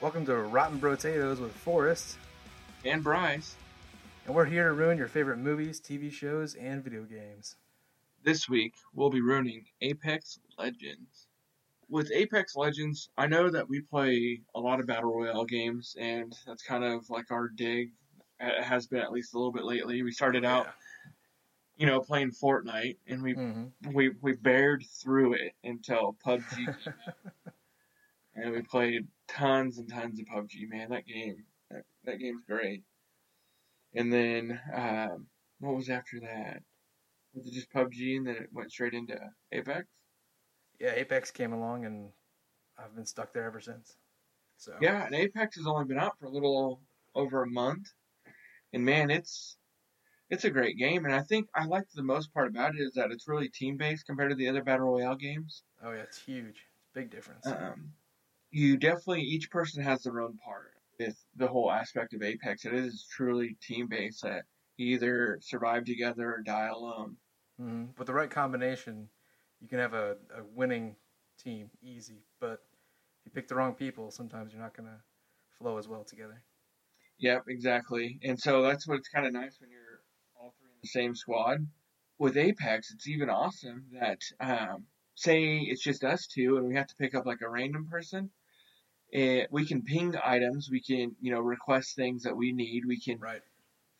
Welcome to Rotten Potatoes with Forrest, and Bryce. and we're here to ruin your favorite movies, TV shows, and video games. This week we'll be ruining Apex Legends. With Apex Legends, I know that we play a lot of battle royale games, and that's kind of like our dig. It has been at least a little bit lately. We started out, you know, playing Fortnite, and we hmm we we bared through it until PUBG and we played tons and tons of PUBG. Man, that game that, that game's great. And then um, what was after that? Was it just PUBG, and then it went straight into Apex? Yeah, Apex came along, and I've been stuck there ever since. So Yeah, and Apex has only been out for a little over a month, and man, it's it's a great game. And I think I like the most part about it is that it's really team based compared to the other battle royale games. Oh yeah, it's huge. It's a big difference. um, you definitely each person has their own part with the whole aspect of Apex. It is truly team based that you either survive together or die alone. hmm With the right combination, you can have a, a winning team easy. But if you pick the wrong people, sometimes you're not gonna flow as well together. Yep, exactly. And so that's what's kind of nice when you're all three in the same squad. With Apex, it's even awesome that um, say it's just us two and we have to pick up like a random person. It, we can ping items, we can you know request things that we need, we can Right.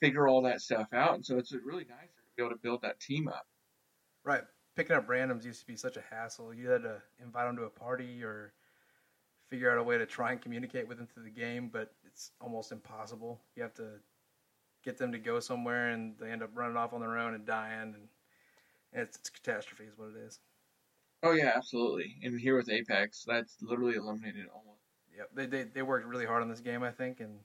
figure all that stuff out, and so it's really nice to be able to build that team up. Right. Picking up randoms used to be such a hassle. You had to invite them to a party or figure out a way to try and communicate with them through the game, but it's almost impossible. You have to get them to go somewhere and they end up running off on their own and dying and it's, it's a catastrophe is what it is. Oh yeah, absolutely. And here with Apex, that's literally eliminated almost. Yep. They, they they worked really hard on this game, I think, and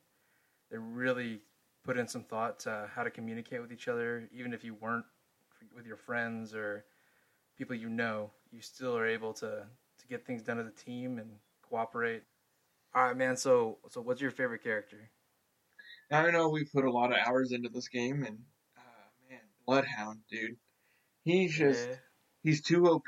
they really put in some thought to how to communicate with each other, even if you weren't with your friends or people you know, you still are able to to get things done as a team and cooperate. All right, man. So so what's your favorite character? I know we put a lot of hours into this game, and uh, man, Bloodhound, dude, he's just Yeah, he's too OP.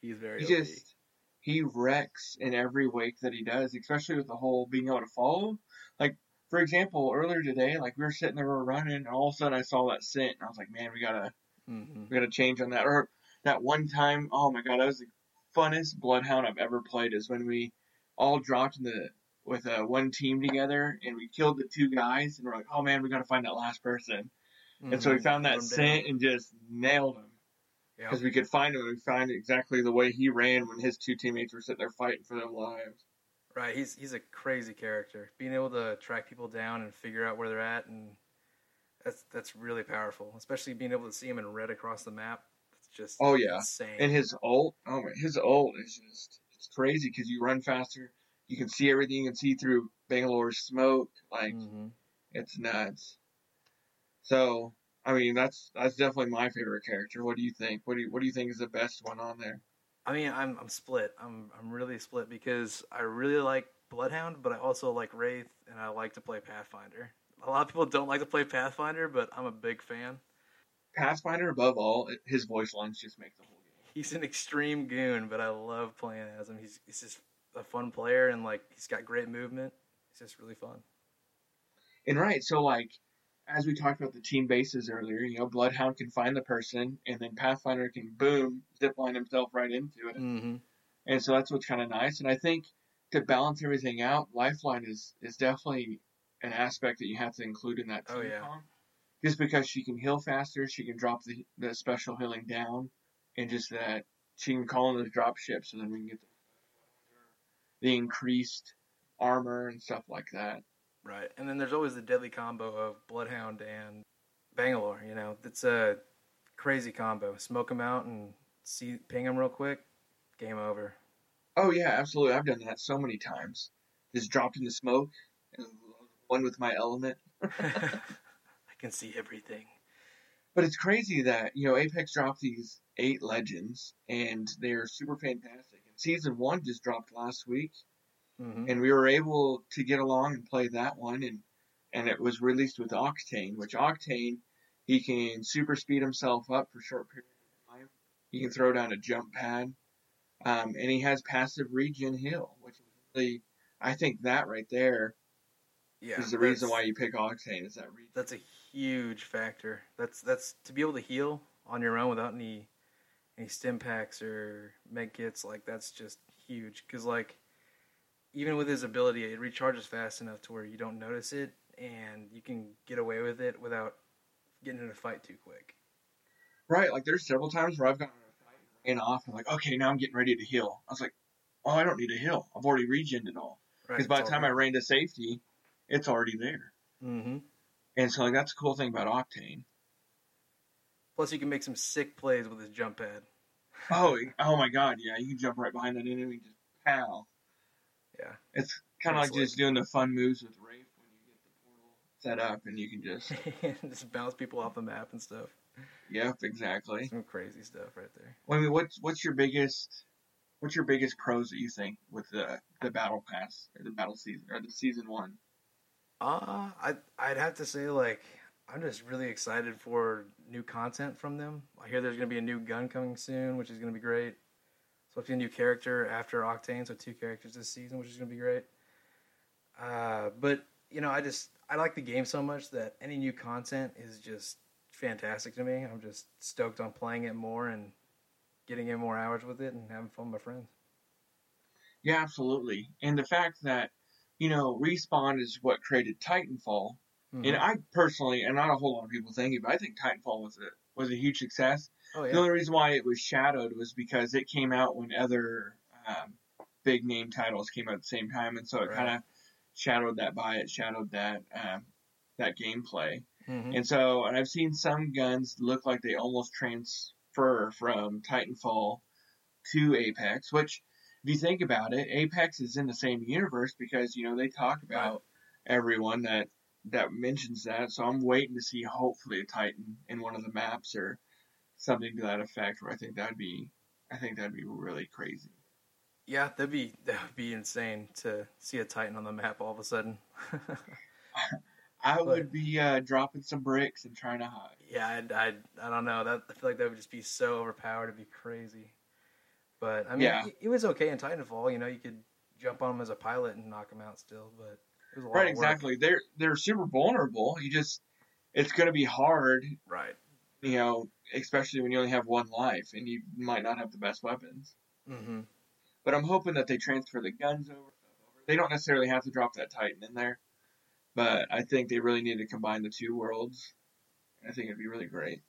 he's very. He OP. just he wrecks in every wake that he does, especially with the whole being able to follow. Like for example, earlier today, like we were sitting there, we were running, and all of a sudden I saw that scent, and I was like, man, we gotta Mhm. we gotta change on that. Or that one time, oh my god, that was the funnest Bloodhound I've ever played. Is when we all dropped in the with uh, one team together, and we killed the two guys, and we're like, oh man, we gotta find that last person. And so we Mhm. found that scent down. and just nailed him Because we could find him and we found exactly the way he ran when his two teammates were sitting there fighting for their lives. Right, he's he's a crazy character. Being able to track people down and figure out where they're at, and that's that's really powerful. Especially being able to see him in red across the map. It's just Oh, yeah. insane. And his ult, oh my, his ult is just it's crazy because you run faster, you can see everything, you can see through Bangalore's smoke, like Mhm. it's nuts. So I mean that's that's definitely my favorite character. What do you think? What do you what do you think is the best one on there? I mean, I'm I'm split. I'm I'm really split because I really like Bloodhound, but I also like Wraith, and I like to play Pathfinder. A lot of people don't like to play Pathfinder, but I'm a big fan. Pathfinder above all, it, his voice lines just make the whole game. He's an extreme goon, but I love playing as him. He's he's just a fun player, and like he's got great movement. It's just really fun. And right, so like as we talked about the team bases earlier, you know, Bloodhound can find the person, and then Pathfinder can boom zipline himself right into it, Mm-hmm. and so that's what's kind of nice. And I think to balance everything out, Lifeline is is definitely an aspect that you have to include in that team Oh, yeah. comp. Just because she can heal faster, she can drop the the special healing down, and just that she can call in the drop ships, and then we can get the, the increased armor and stuff like that. Right, and then there's always the deadly combo of Bloodhound and Bangalore. You know, it's a crazy combo. Smoke them out and see ping them real quick. Game over. Oh yeah, absolutely. I've done that so many times. Just dropped in the smoke, and one with my element. I can see everything. But it's crazy that you know Apex dropped these eight legends, and they're super fantastic. And season one just dropped last week, hmm and we were able to get along and play that one, and and it was released with Octane, which Octane he can super speed himself up for short periods of time. He can throw down a jump pad, um, and he has passive regen heal, which is really I think that right there Yeah, is the reason why you pick Octane. Is that reason? that's a huge factor. That's that's to be able to heal on your own without any any stim packs or med kits. Like that's just huge. Because like even with his ability, it recharges fast enough to where you don't notice it, and you can get away with it without getting in a fight too quick. Right. Like there's several times where I've gotten in a fight and off and like, okay, now I'm getting ready to heal. I was like, oh, I don't need to heal. I've already regened it all. Because by the time I ran to safety, it's already there. hmm And so like that's the cool thing about Octane. Plus, you can make some sick plays with his jump pad. Oh, oh my God, yeah, you can jump right behind that enemy and just pow. Yeah. It's kind of like just doing the fun moves with Wraith when you get the portal set up and you can just, just bounce people off the map and stuff. yep, exactly. Some crazy stuff right there. Well, I mean, what's what's your biggest, what's your biggest pros that you think with the the battle pass or the battle season or the season one? Uh, I I'd have to say like I'm just really excited for new content from them. I hear there's gonna be a new gun coming soon, which is gonna be great. So a new character after Octane, so two characters this season, which is gonna be great. Uh, but you know, I just I like the game so much that any new content is just fantastic to me. I'm just stoked on playing it more and getting in more hours with it and having fun with my friends. Yeah, absolutely. And the fact that you know respawn is what created Titanfall, Mhm. and I personally, and not a whole lot of people think it, but I think Titanfall was a was a huge success. Oh The only reason why it was shadowed was because it came out when other um, big name titles came out at the same time, and so it Right. kind of shadowed that by it, shadowed that um, that gameplay. Mhm. And so, and I've seen some guns look like they almost transfer from Titanfall to Apex, which, if you think about it, Apex is in the same universe because you know they talk about everyone that that mentions that. So I'm waiting to see hopefully a Titan in one of the maps or something to that effect. Where I think that'd be, I think that'd be really crazy. Yeah, that'd be that would be insane to see a Titan on the map all of a sudden. I But- would be uh, dropping some bricks and trying to hide. yeah, I, I, I don't know. That I feel like that would just be so overpowered. It'd be crazy. But I mean, Yeah. it, it was okay in Titanfall. You know, you could jump on them as a pilot and knock them out still. But it was a lot Right, exactly. They're they're super vulnerable. You just it's going to be hard Right. You know, especially when you only have one life and you might not have the best weapons. hmm But I'm hoping that they transfer the guns over. They don't necessarily have to drop that Titan in there, but I think they really need to combine the two worlds. I think it'd be really great.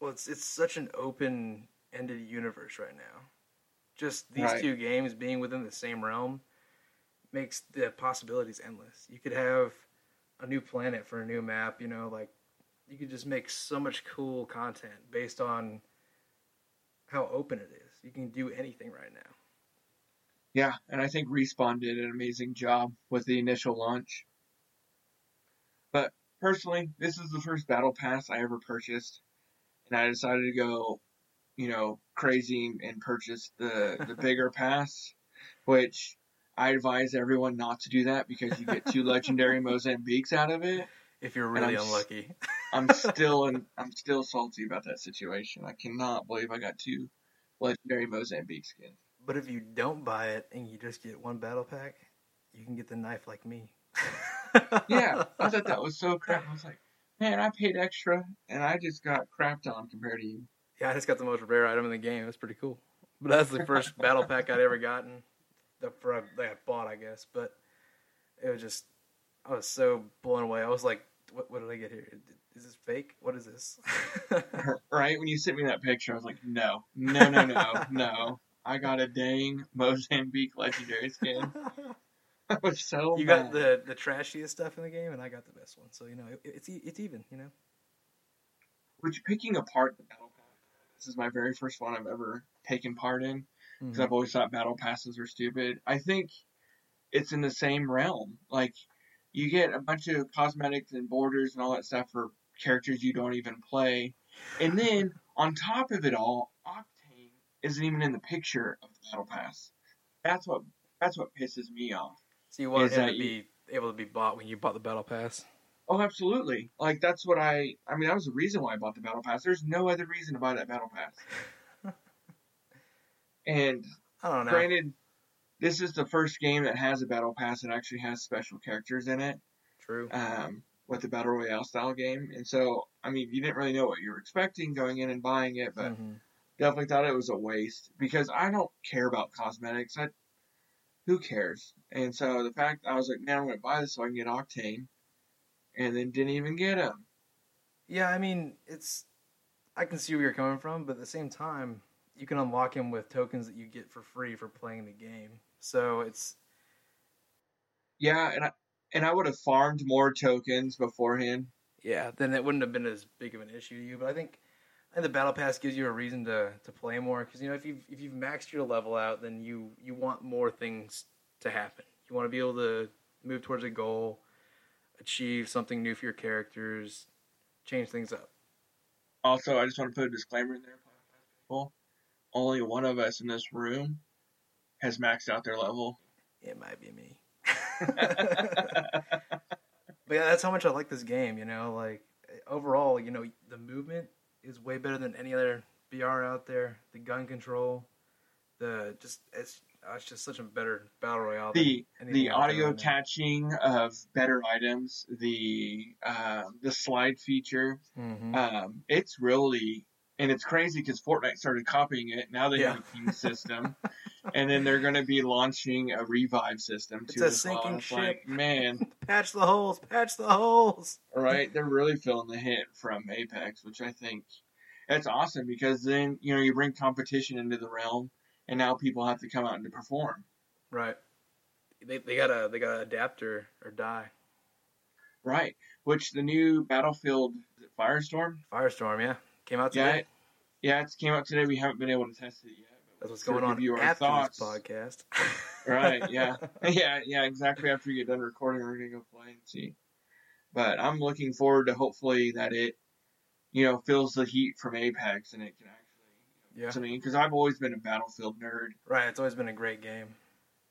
Well, it's it's such an open-ended universe right now. Just these Right. two games being within the same realm makes the possibilities endless. You could have a new planet for a new map. You know, like you could just make so much cool content based on how open it is. You can do anything right now. Yeah, and I think Respawn did an amazing job with the initial launch. But personally, this is the first battle pass I ever purchased, and I decided to go, you know, crazy and purchase the the bigger pass, which I advise everyone not to do that because you get two legendary Mozambiques out of it. If you're really unlucky. I'm still in, I'm still salty about that situation. I cannot believe I got two legendary Mozambique skins. But if you don't buy it and you just get one battle pack, you can get the knife like me. Yeah, I thought that was so crap. I was like, man, I paid extra and I just got crapped on compared to you. Yeah, I just got the most rare item in the game. That's pretty cool. But that's the first battle pack I'd ever gotten. That I bought, I guess. But it was just, I was so blown away. I was like, "What? What did I get here? Is this fake? What is this?" Right? When you sent me that picture, I was like, no, no, no, no, no. I got a dang Mozambique legendary skin. I was so you mad. got the the trashiest stuff in the game, and I got the best one. So you know, it, it's it's even. You know. Which picking apart the battle pass. This is my very first one I've ever taken part in. because Mhm. I've always thought battle passes were stupid. I think it's in the same realm. Like you get a bunch of cosmetics and borders and all that stuff for characters you don't even play, and then on top of it all, Octane isn't even in the picture of the battle pass. That's what that's what pisses me off. So you him that to you- be able to be bought when you bought the battle pass. Oh, absolutely. Like that's what I. I mean, that was the reason why I bought the battle pass. There's no other reason to buy that battle pass. and I don't know. granted, this is the first game that has a battle pass that actually has special characters in it. True. Um, with the battle royale style game, and so I mean, you didn't really know what you were expecting going in and buying it, but Mhm. definitely thought it was a waste because I don't care about cosmetics. I, who cares? And so the fact I was like, man, I'm gonna buy this so I can get Octane, and then didn't even get him. Yeah, I mean, it's. I can see where you're coming from, but at the same time, you can unlock him with tokens that you get for free for playing the game. So it's. Yeah, and I and I would have farmed more tokens beforehand. Yeah, then it wouldn't have been as big of an issue to you. But I think, I think the battle pass gives you a reason to, to play more because you know if you've if you've maxed your level out, then you you want more things to happen. You want to be able to move towards a goal, achieve something new for your characters, change things up. Also, I just want to put a disclaimer in there, people. Only one of us in this room has maxed out their level. It might be me. But yeah, that's how much I like this game. You know, like overall, you know, the movement is way better than any other BR out there. The gun control, the just it's uh, it's just such a better battle royale. the the audio catching of better items, the um, the slide feature, Mhm. um, it's really and it's crazy because Fortnite started copying it. Now they have Yeah. a king system, and then they're going to be launching a revive system It's too. a as well. sinking It's like, man, patch the holes, patch the holes. right? They're really feeling the hit from Apex, which I think that's awesome because then you know you bring competition into the realm, and now people have to come out and to perform. Right. They they gotta they gotta adapt or, or die. Right. Which the new Battlefield is it Firestorm? Firestorm, yeah, came out Yeah, today. it, yeah, it came out today. We haven't been able to test it yet. That's what's going on you after thoughts. this podcast. Right, yeah. yeah, yeah, exactly. After you get done recording, we're gonna go play and see. But I'm looking forward to hopefully that it, you know, feels the heat from Apex and it can actually. Yeah. I mean, because I've always been a Battlefield nerd. Right. It's always been a great game.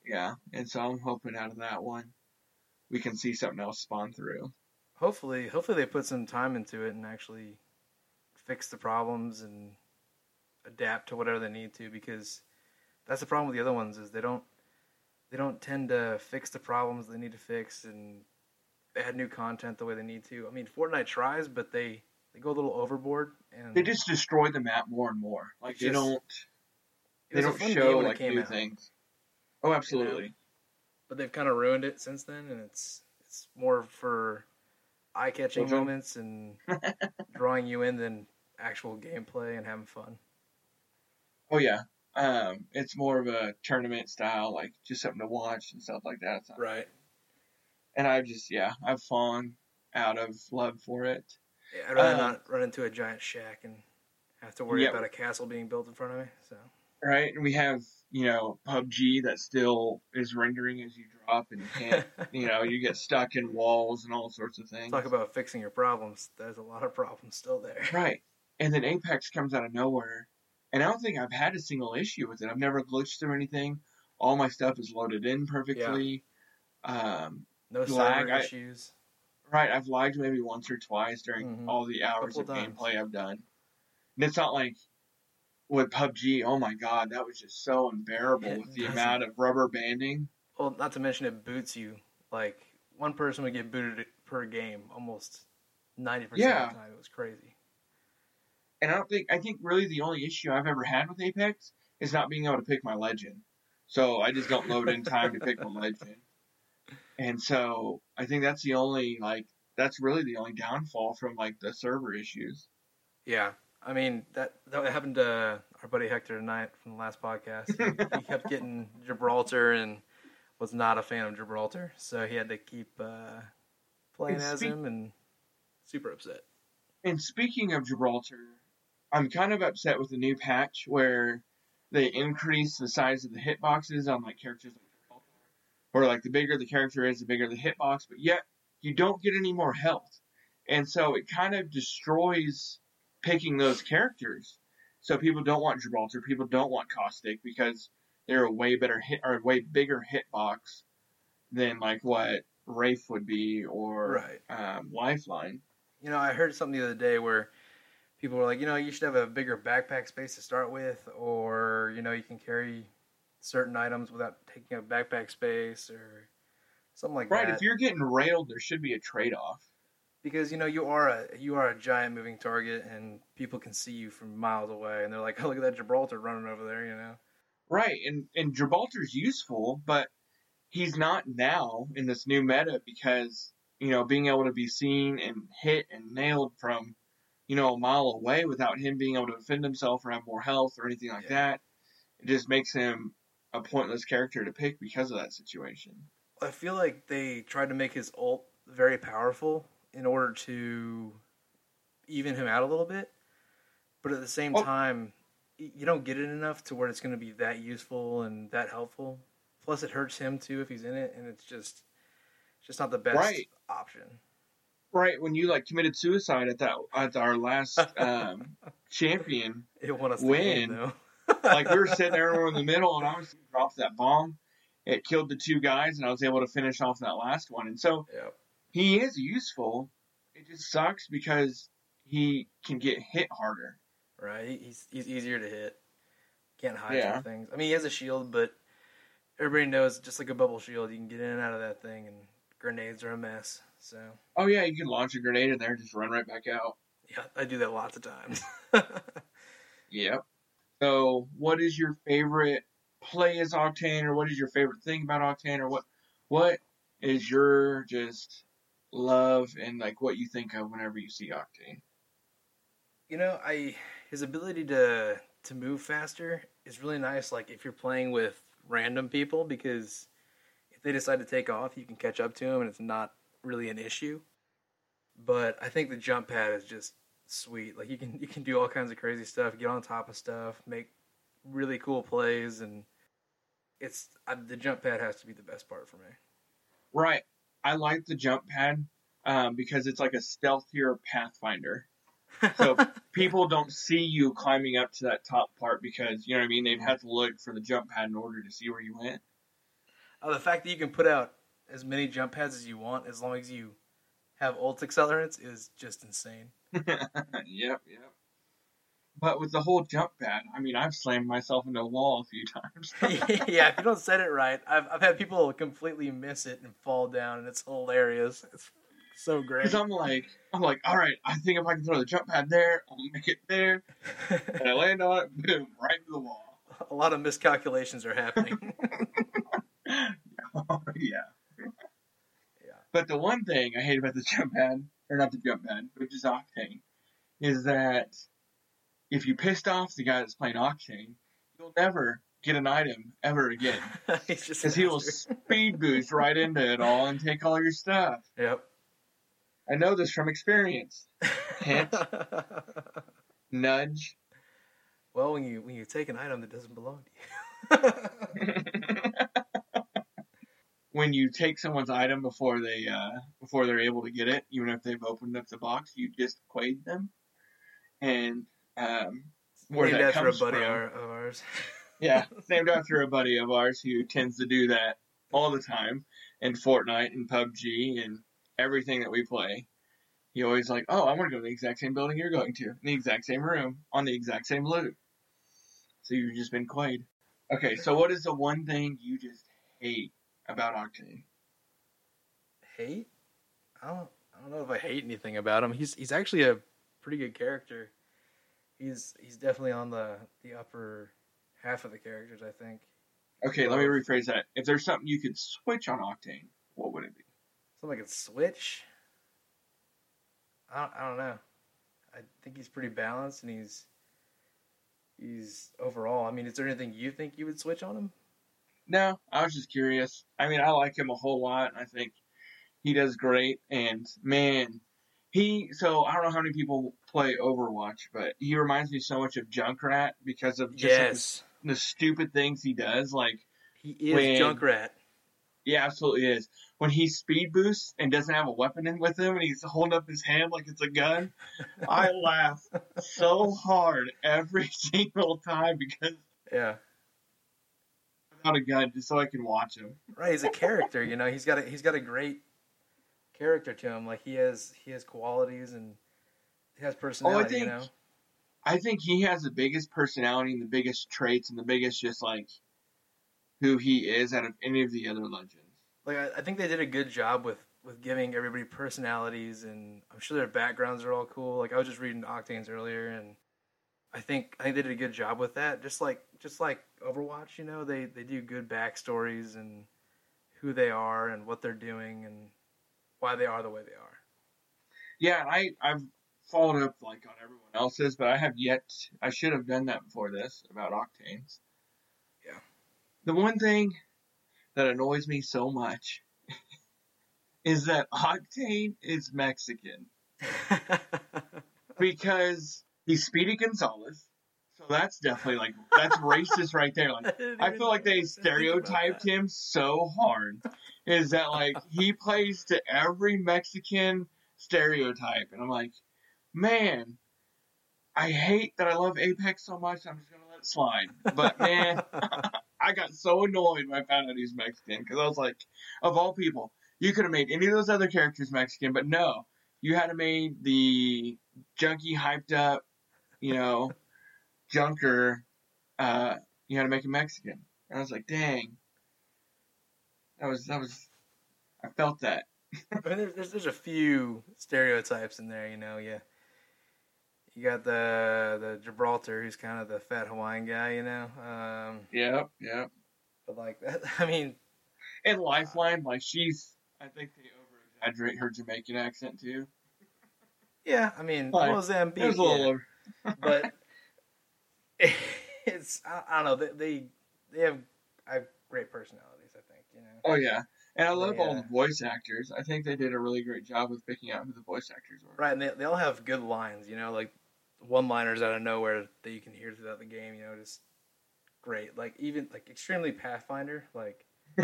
Yeah, and so I'm hoping out of that one, we can see something else spawn through. hopefully hopefully they put some time into it and actually fix the problems and adapt to whatever they need to because that's the problem with the other ones is they don't they don't tend to fix the problems they need to fix and add new content the way they need to. I mean Fortnite tries but they they go a little overboard and They just destroy the map more and more. Like they just- don't, they don't show when it like came new out, things. Oh, absolutely. but they've kind of ruined it since then and it's it's more for eye-catching Children. moments and drawing you in than actual gameplay and having fun. Oh yeah. Um, it's more of a tournament style, like just something to watch and stuff like that. So- Right. And I've just, yeah, I've fallen out of love for it. Yeah, I'd rather Um, not run into a giant shack and have to worry about a castle being built in front of me. So Right? And we have, you know, PUBG that still is rendering as you drop and you can't, you know, you get stuck in walls and all sorts of things. talk about fixing your problems. There's a lot of problems still there. Right. And then Apex comes out of nowhere. And I don't think I've had a single issue with it. I've never glitched or anything. All my stuff is loaded in perfectly. Um, No Lag, I- issues. right, I've lagged maybe once or twice during Mhm. all the hours of times. gameplay I've done. And it's not like with PUBG, oh my god, that was just so unbearable It with the amount of rubber banding. Well, not to mention it boots you. Like one person would get booted per game almost ninety percent Yeah. of the time. It was crazy. And I don't think I think really the only issue I've ever had with Apex is not being able to pick my legend. So I just don't load in time to pick my legend. And so I think that's the only like that's really the only downfall from like the server issues. Yeah. I mean that that happened to our buddy Hector tonight from the last podcast. He, he kept getting Gibraltar and was not a fan of Gibraltar, so he had to keep uh, playing And as him and super upset. And speaking of Gibraltar, I'm kind of upset with the new patch where they increase the size of the hitboxes on like characters like Or like the bigger the character is, the bigger the hitbox, but yet you don't get any more health. And so it kind of destroys picking those characters. So people don't want Gibraltar, people don't want Caustic because they're a way better hit or a way bigger hitbox than like what Wraith would be or Right. um, Lifeline. You know, I heard something the other day where people were like, you know, you should have a bigger backpack space to start with, or you know, you can carry certain items without taking up backpack space or something like Right. that. Right. If you're getting railed, there should be a trade off. because you know you are a you are a giant moving target, and people can see you from miles away, and they're like, "Oh, look at that Gibraltar running over there," you know. Right, and and Gibraltar's useful, but he's not now in this new meta because you know being able to be seen and hit and nailed from you know a mile away without him being able to defend himself or have more health or anything like Yeah. that, it just makes him a pointless character to pick because of that situation. I feel like they tried to make his ult very powerful in order to even him out a little bit, but at the same Oh. time, you don't get it enough to where it's going to be that useful and that helpful. Plus, it hurts him too if he's in it, and it's just, it's just not the best Right. option. Right when you like committed suicide at that at our last um, champion, It won us Win. like we were sitting there we were in the middle, and I was dropped that bomb. It killed the two guys, and I was able to finish off that last one. And so Yep. he is useful. It just sucks because he can get hit harder. right? He's he's easier to hit. Can't hide Yeah. things. I mean, he has a shield, but everybody knows just like a bubble shield, you can get in and out of that thing, and grenades are a mess. So Oh yeah, you can launch a grenade in there, and just run right back out. yeah, I do that lots of times. Yep. So, what is your favorite play as Octane, or what is your favorite thing about Octane, or what what is your just love and like what you think of whenever you see Octane? you know, I his ability to to move faster is really nice. Like if you're playing with random people, because if they decide to take off, you can catch up to them, and it's not really an issue. But I think the jump pad is just sweet. Like you can you can do all kinds of crazy stuff, get on top of stuff, make really cool plays, and it's I, the jump pad has to be the best part for me. Right. I like the jump pad um, because it's like a stealthier Pathfinder. So people don't see you climbing up to that top part because you know what I mean. They'd have to look for the jump pad in order to see where you went. Uh, the fact that you can put out as many jump pads as you want, as long as you have ult accelerants, is just insane. yep, yep. But with the whole jump pad, I mean, I've slammed myself into a wall a few times. yeah, if you don't set it right, I've I've had people completely miss it and fall down, and it's hilarious. It's so great. Because I'm like, I'm like, all right, I think if I can throw the jump pad there, I'll make it there, and I land on it, boom, right into the wall. A lot of miscalculations are happening. Oh, yeah. But the one thing I hate about the jump pad, or not the jump pad, which is Octane, is that if you pissed off the guy that's playing Octane, you'll never get an item ever again. Because he will speed boost right into it all and take all your stuff. Yep. I know this from experience. Hint. Nudge. well, when you when you take an item that doesn't belong to you. When you take someone's item before they uh, before they're able to get it, even if they've opened up the box, you just quade them. And um, where Named that after a comes buddy from, our, of ours. yeah, named after a buddy of ours who tends to do that all the time in Fortnite and PUBG and everything that we play. He always like, oh, I want to go to the exact same building you're going to, in the exact same room, on the exact same loot. So you've just been quayed. Okay, so what is the one thing you just hate about Octane? hate? I don't. I don't know if I hate anything about him. He's he's actually a pretty good character. He's he's definitely on the the upper half of the characters. I think. Okay, let me rephrase that. If there's something you could switch on Octane, what would it be? Something I could switch. I don't, I don't know. I think he's pretty balanced, and he's he's overall. I mean, is there anything you think you would switch on him? No, I was just curious. I mean, I like him a whole lot. I think he does great. And man, he, so I don't know how many people play Overwatch, but he reminds me so much of Junkrat because of just like, the, the stupid things he does. Like, he is when- Junkrat. he absolutely is. When he speed boosts and doesn't have a weapon in with him and he's holding up his hand like it's a gun, I laugh so hard every single time because Yeah, without a gun just so I can watch him. right. He's a character. You know, he's got a he's got a great character to him. Like he has he has qualities and he has oh, personality. think- you know. I think he has the biggest personality and the biggest traits and the biggest just like who he is out of any of the other legends. Like I, I think they did a good job with with giving everybody personalities, and I'm sure their backgrounds are all cool. Like I was just reading Octane's earlier, and I think I think they did a good job with that. Just like just like Overwatch, you know, they they do good backstories and who they are and what they're doing and why they are the way they are. Yeah, I I've followed up like on everyone else's, but I have yet. I should have done that before this about Octanes. Yeah. The one thing that annoys me so much is that Octane is Mexican because he's Speedy Gonzalez. That's definitely like that's racist right there. Like I feel like they stereotyped him so hard. Is that like he plays to every Mexican stereotype, and I'm like, man, I hate that I love Apex so much. I'm just gonna let it slide. But man, I got so annoyed when I found out he's Mexican because I was like, of all people, you could have made any of those other characters Mexican, but no, you had to made the junkie hyped up, you know, junker. Uh, you had to make him Mexican. And I was like, dang, that was that was. I felt that. I mean, there's, there's there's a few stereotypes in there, you know. Yeah, you got the the Gibraltar, who's kind of the fat Hawaiian guy, you know. Um, Yep, yep. but like that, I mean, And Lifeline, like she's, I think they over exaggerate her Jamaican accent too. yeah, I mean, Like, Mozambique, It was a little over. but it's I, I don't know they, they they have I have great personalities. I think you know. Oh yeah, and I love all the voice actors. I think they did a really great job with picking out who the voice actors were. Right, and they, they all have good lines, you know, like one liners out of nowhere that you can hear throughout the game, you know, just great. Like even like extremely Pathfinder, like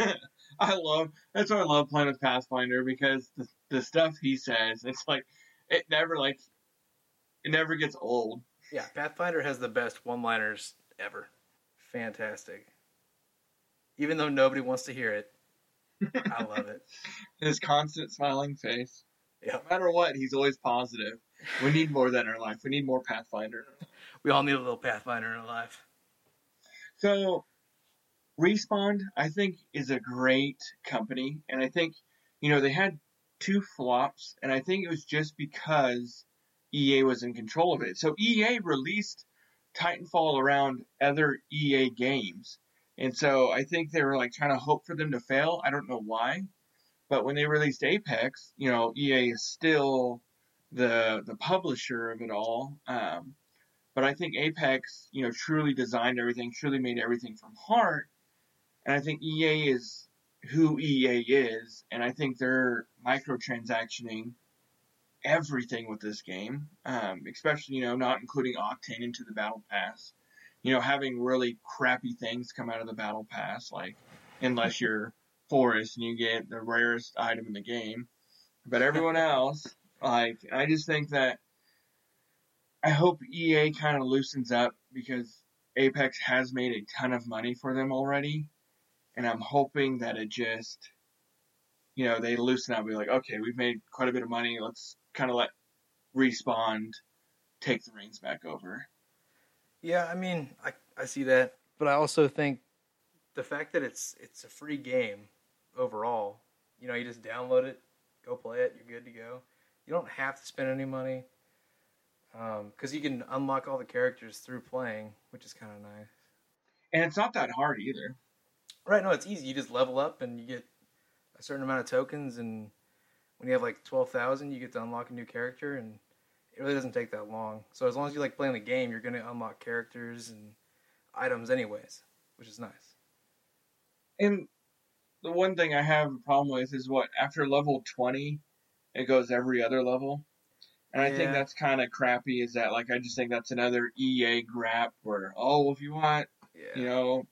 I love that's why I love playing with Pathfinder because the the stuff he says, it's like it never like it never gets old. Yeah, Pathfinder has the best one liners ever. Fantastic. Even though nobody wants to hear it, I love it. His constant smiling face. Yeah. No matter what, he's always positive. We need more of that in our life. We need more Pathfinder. We all need a little Pathfinder in our life. So, Respawn, I think, is a great company, and I think, you know, they had two flops, and I think it was just because EA was in control of it. So EA released Titanfall around other EA games, and so I think they were like trying to hope for them to fail. I don't know why, but when they released Apex, you know, EA is still the the publisher of it all. Um, but I think Apex, you know, truly designed everything, truly made everything from heart. And I think EA is who EA is, and I think they're microtransactioning everything with this game, um, especially, you know, not including Octane into the Battle Pass. You know, having really crappy things come out of the Battle Pass, like, unless you're Forrest and you get the rarest item in the game. But everyone else, like, I just think that I hope EA kind of loosens up because Apex has made a ton of money for them already, and I'm hoping that it just, you know, they loosen up. and Be like, okay, we've made quite a bit of money. Let's kind of let Respawn take the reins back over. Yeah, I mean, I I see that, but I also think the fact that it's it's a free game overall. You know, you just download it, go play it, you're good to go. You don't have to spend any money um, because you can unlock all the characters through playing, which is kind of nice. And it's not that hard either. Right? No, it's easy. You just level up and you get a certain amount of tokens, and when you have like twelve thousand, you get to unlock a new character, and it really doesn't take that long. So as long as you like playing the game, you're going to unlock characters and items anyways, which is nice. And the one thing I have a problem with is what after level 20, it goes every other level. And I think that's kind of crappy. Is that like I just think that's another EA grab where oh if you want Yeah. you know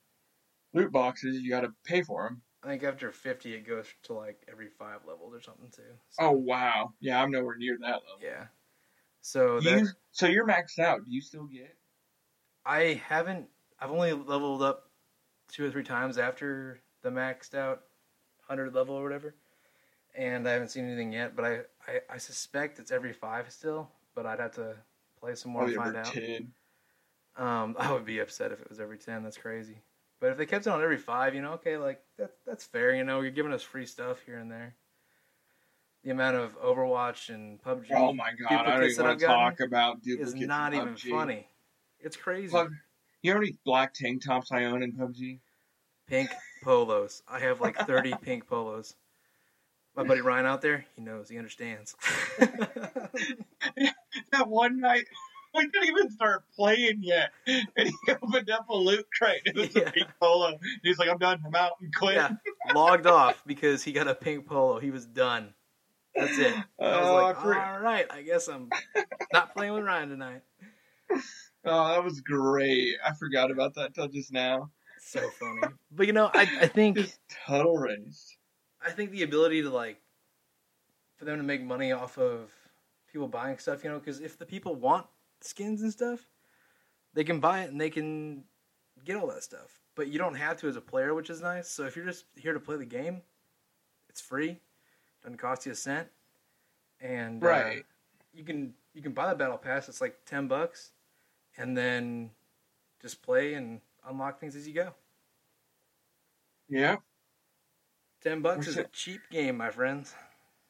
loot boxes you got to pay for them. I think after 50, it goes to like every five levels or something too. So, Oh wow, yeah, I'm nowhere near that level. yeah. So that, you, so you're maxed out. Do you still get? I haven't. I've only leveled up two or three times after the maxed out hundred level or whatever, and I haven't seen anything yet. But I, I, I suspect it's every five still. But I'd have to play some more Oh, to find out. kid? Um, I would be upset if it was every ten. That's crazy. But if they kept it on every five, you know, okay, like that that's fair. You know, you're giving us free stuff here and there. The amount of Overwatch and PUBG. Oh my god, I don't even want to talk about is duplicates. not even funny. It's crazy. You know how many black tank tops I own in PUBG? Pink polos. I have like 30 pink polos. My buddy Ryan out there, he knows, he understands. That one night, we didn't even start playing yet, and he opened up a loot crate. It was Yeah. a pink polo. He's like, "I'm done. I'm out." And quit. yeah, logged off because he got a pink polo. He was done. That's it. I was Oh, like, for- all right, I guess I'm not playing with Ryan tonight. Oh, that was great. I forgot about that till just now. So funny. But you know, I, I think Just total race. I think the ability to like for them to make money off of people buying stuff, you know, because if the people want skins and stuff, they can buy it and they can get all that stuff. But you don't have to as a player, which is nice. So if you're just here to play the game, it's free, doesn't cost you a cent, and uh, Right. you can you can buy the battle pass. It's like ten bucks, and then just play and unlock things as you go. Yeah. Ten bucks is a cheap game, my friends.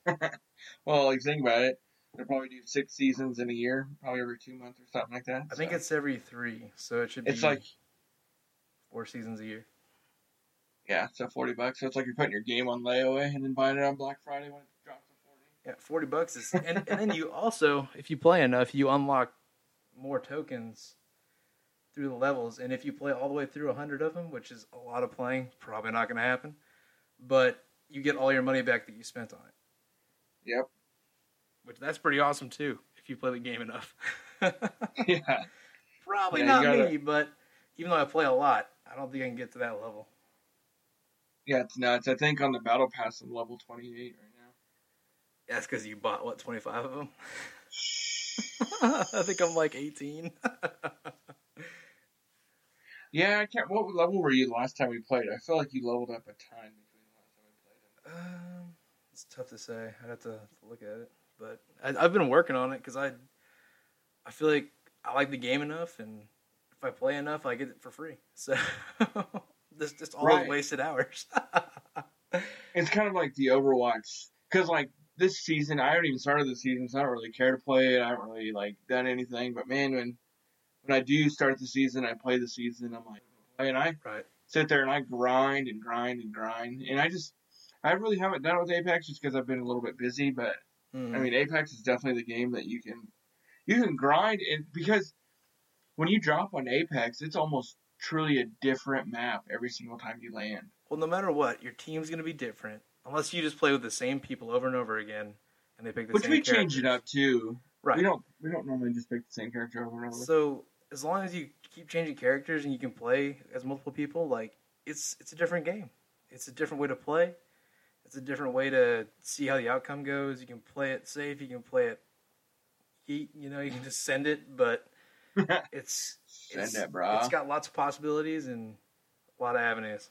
Well, like think about it. They'll probably do six seasons in a year, probably every two months or something like that. I think it's every three, so it should be it's like four seasons a year. yeah, so forty bucks. So it's like you're putting your game on layaway and then buying it on Black Friday when it drops to forty. Yeah, forty bucks is, and, and then you also, if you play enough, you unlock more tokens through the levels. And if you play all the way through hundred of them, which is a lot of playing, probably not going to happen, but you get all your money back that you spent on it. Yep. Which that's pretty awesome too, if you play the game enough. yeah. probably Yeah, not gotta- me, but even though I play a lot, I don't think I can get to that level. Yeah, it's nuts. I think on the battle pass I'm level twenty eight right now. That's because you bought what twenty five of them. I think I'm like 18. Yeah, I can't. What level were you last time we played? I feel like you leveled up a ton between the last time we played. um, it's tough to say. I'd have to look at it, but I, I've been working on it because I, I feel like I like the game enough, and if I play enough, I get it for free. So this just all Right. wasted hours. It's kind of like the Overwatch because like this season, I haven't even started the season, so I don't really care to play it. I haven't really like done anything. But man, when when I do start the season, I play the season. I'm like, and I right. sit there and I grind and grind and grind, and I just I really haven't done it with Apex just because I've been a little bit busy. But Mhm. I mean, Apex is definitely the game that you can you can grind and because when you drop on Apex, it's almost truly a different map every single time you land. well, no matter what, your team's going to be different unless you just play with the same people over and over again, and they pick the Which same we change it up too. Right. We don't we don't normally just pick the same character over and over. So as long as you keep changing characters and you can play as multiple people, like it's it's a different game. It's a different way to play. It's a different way to see how the outcome goes. You can play it safe. You can play it heat. You know, you can just send it, but it's Send it's, it, brah. It's got lots of possibilities and a lot of avenues.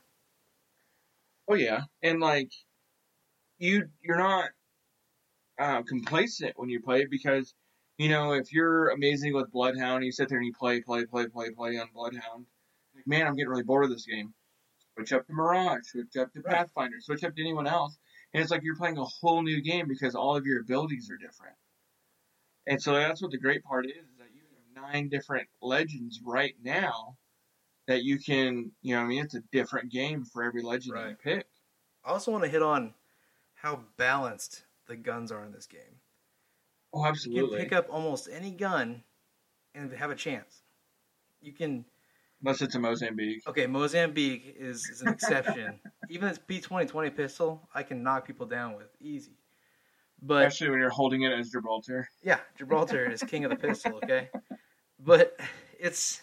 Oh yeah, and like you you're not uh, complacent when you play it because you know if you're amazing with Bloodhound, you sit there and you play, play, play, play, play on Bloodhound. Like man, I'm getting really bored of this game. Switch up to Mirage, switch up to Right. Pathfinder, switch up to anyone else, and it's like you're playing a whole new game because all of your abilities are different. And so that's what the great part is, is that you have nine different legends right now that you can, you know, I mean, it's a different game for every legend that you pick. I also want to hit on how balanced the guns are in this game. Oh, absolutely. You can pick up almost any gun and have a chance. You can Unless it's a Mozambique. Okay, Mozambique is, is an exception. Even this P twenty twenty pistol, I can knock people down with easy. But Especially when you're holding it as Gibraltar. yeah, Gibraltar is king of the pistol. Okay, but it's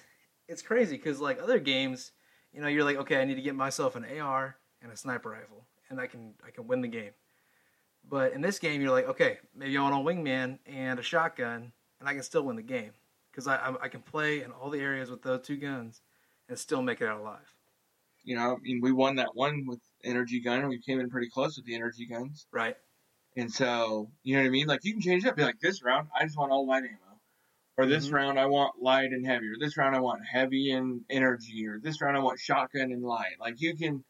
it's crazy because like other games, you know, you're like, okay, I need to get myself an AR and a sniper rifle, and I can I can win the game. But in this game, you're like, okay, maybe I want a wingman and a shotgun, and I can still win the game because I I I can play in all the areas with those two guns and still make it out alive. You know, I mean, we won that one with energy gun, and we came in pretty close with the energy guns. Right. And so, you know what I mean? Like, you can change it up. Be like, this round, I just want all light ammo. Or this Mhm. round I want light and heavy, or this round I want heavy and energy, or this round I want shotgun and light. Like you can,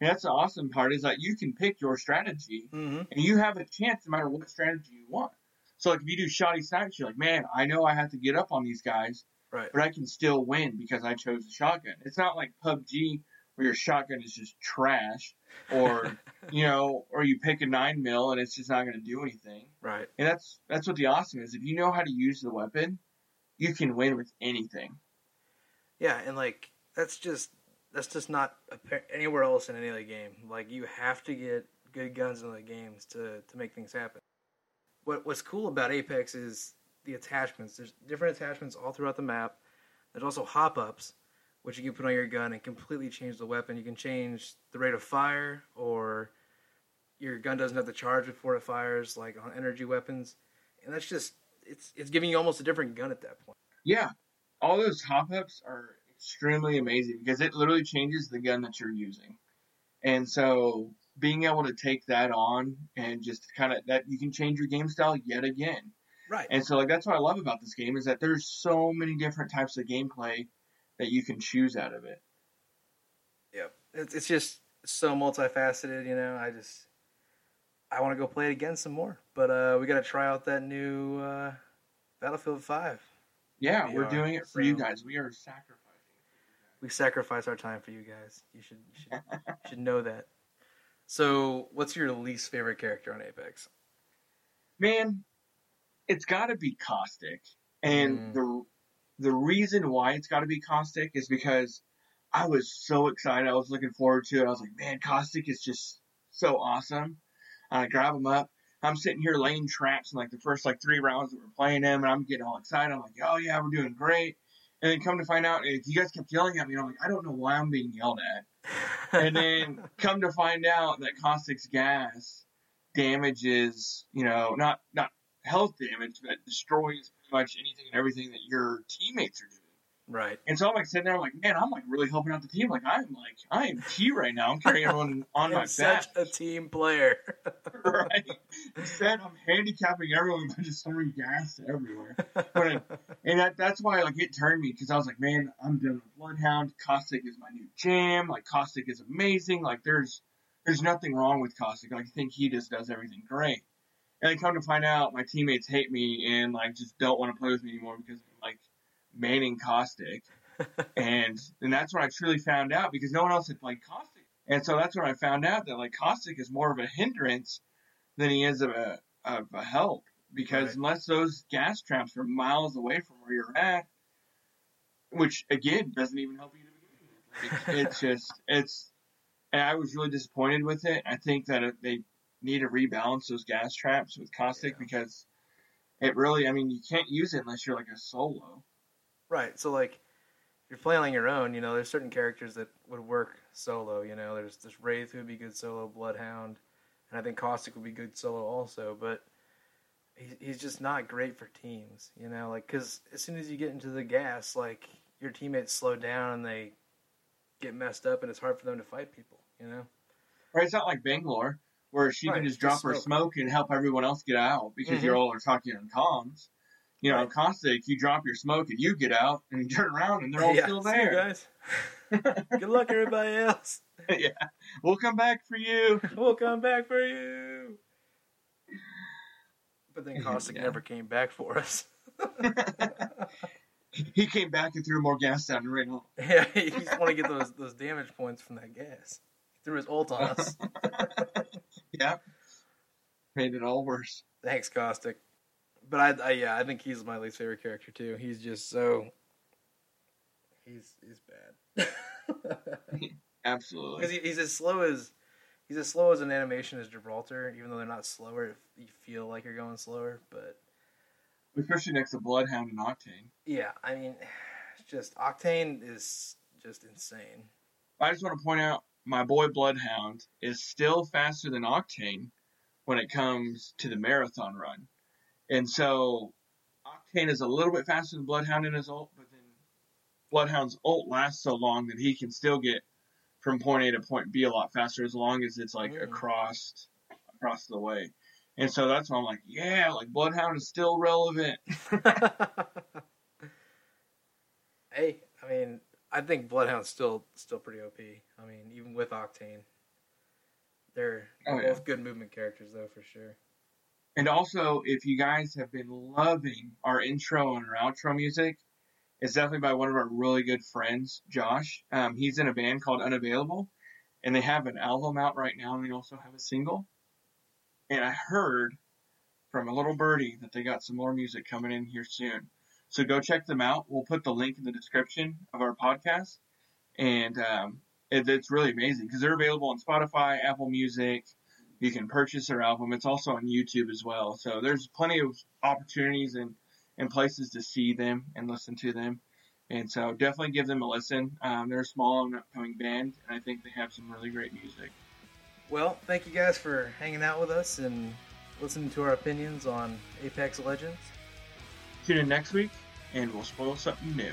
and that's the awesome part is that you can pick your strategy Mm-hmm. and you have a chance no matter what strategy you want. So like if you do shoddy snipes, you're like, man, I know I have to get up on these guys, Right. but I can still win because I chose the shotgun. It's not like PUBG where your shotgun is just trash, or you know, or you pick a nine mil and it's just not going to do anything. right. And that's that's what the awesome is. If you know how to use the weapon, you can win with anything. Yeah, and like that's just that's just not anywhere else in any other game. Like you have to get good guns in the games to to make things happen. What what's cool about Apex is the attachments. There's different attachments all throughout the map. There's also hop ups, which you can put on your gun and completely change the weapon. You can change the rate of fire, or your gun doesn't have to charge before it fires, like on energy weapons. And that's just it's it's giving you almost a different gun at that point. Yeah, all those hop ups are extremely amazing because it literally changes the gun that you're using. And so being able to take that on and just kind of that you can change your game style yet again. Right. And so like that's what I love about this game is that there's so many different types of gameplay that you can choose out of it. Yep. It's, it's just so multifaceted, you know. I just I want to go play it again some more. But uh, we got to try out that new uh, Battlefield 5. Yeah, We we're doing it for you guys. We are sacrificing. We sacrifice our time for you guys. You should you should, you should know that. So, what's your least favorite character on Apex? Man, it's got to be caustic, and Mm. the the reason why it's got to be caustic is because I was so excited. I was looking forward to it. I was like, man, caustic is just so awesome. I grab him up. I'm sitting here laying traps in like the first like three rounds that we're playing him, and I'm getting all excited. I'm like, oh yeah, we're doing great. And then come to find out, eh, you guys kept yelling at me. And I'm like, I don't know why I'm being yelled at. And then come to find out that caustic's gas damages, you know, not not health damage, but destroys pretty much anything and everything that your teammates are doing. right. And so I'm like sitting there, I'm like, man, I'm like really helping out the team. Like I'm like I am key right now. I'm carrying everyone on my I'm such a team player. right? Instead, I'm handicapping everyone by just throwing gas everywhere. But and that, that's why like it turned me because I was like, man, I'm done with Bloodhound. Caustic is my new jam. Like Caustic is amazing. Like there's there's nothing wrong with Caustic. Like I think he just does everything great. And then come to find out, my teammates hate me and like just don't want to play with me anymore because I'm like manning Caustic. and and that's when I truly found out because no one else had played Caustic. And so that's when I found out that like Caustic is more of a hindrance than he is of a of a help. Because Right. unless those gas traps are miles away from where you're at, which again doesn't even help you to begin with. Like, it's just it's and I was really disappointed with it. I think that it- they need to rebalance those gas traps with caustic Yeah. because it really I mean you can't use it unless you're like a solo. Right. So like if you're playing on your own, you know, there's certain characters that would work solo, you know, there's this Wraith who would be good solo, Bloodhound, and I think Caustic would be good solo also, but he, he's just not great for teams, you know, like cuz as soon as you get into the gas, like your teammates slow down and they get messed up and it's hard for them to fight people, you know. Right? It's not like Bangalore where she Right, can just drop her smoke. and help everyone else get out because Mhm. you all are talking on comms. You know, Right. caustic, you drop your smoke and you get out and you turn around and they're all Yeah, still you there. guys. good luck everybody else. yeah. We'll come back for you. We'll come back for you. But then Caustic Yeah. never came back for us. he came back and threw more gas down the ring. yeah, he just want to get those those damage points from that gas. Threw his ult on us. yeah. Made it all worse. Thanks, Caustic. But I, I, yeah, I think he's my least favorite character too. He's just so. He's he's bad. Absolutely. Because he, he's as slow as he's as slow as an animation as Gibraltar. Even though they're not slower, you feel like you're going slower. But Especially next to Bloodhound and Octane. yeah, I mean, just Octane is just insane. I just want to point out my boy Bloodhound is still faster than Octane when it comes to the marathon run. And so Octane is a little bit faster than Bloodhound in his ult, but then Bloodhound's ult lasts so long that he can still get from point A to point B a lot faster as long as it's like Mm. across across the way. And so that's why I'm like, yeah, like Bloodhound is still relevant. hey, I mean, I think Bloodhound's still still pretty OP. I mean, even with Octane, they're, they're Oh, both yeah. good movement characters though, for sure. And also, if you guys have been loving our intro and our outro music, it's definitely by one of our really good friends, Josh. Um, he's in a band called Unavailable, and they have an album out right now, and they also have a single. And I heard from a little birdie that they got some more music coming in here soon. So go check them out. We'll put the link in the description of our podcast. And um, it, it's really amazing because they're available on Spotify, Apple Music. You can purchase their album. It's also on YouTube as well. So there's plenty of opportunities and, and places to see them and listen to them. And so definitely give them a listen. Um, they're a small and upcoming band, and I think they have some really great music. Well, thank you guys for hanging out with us and listening to our opinions on Apex Legends. Tune in next week, and we'll spoil something new.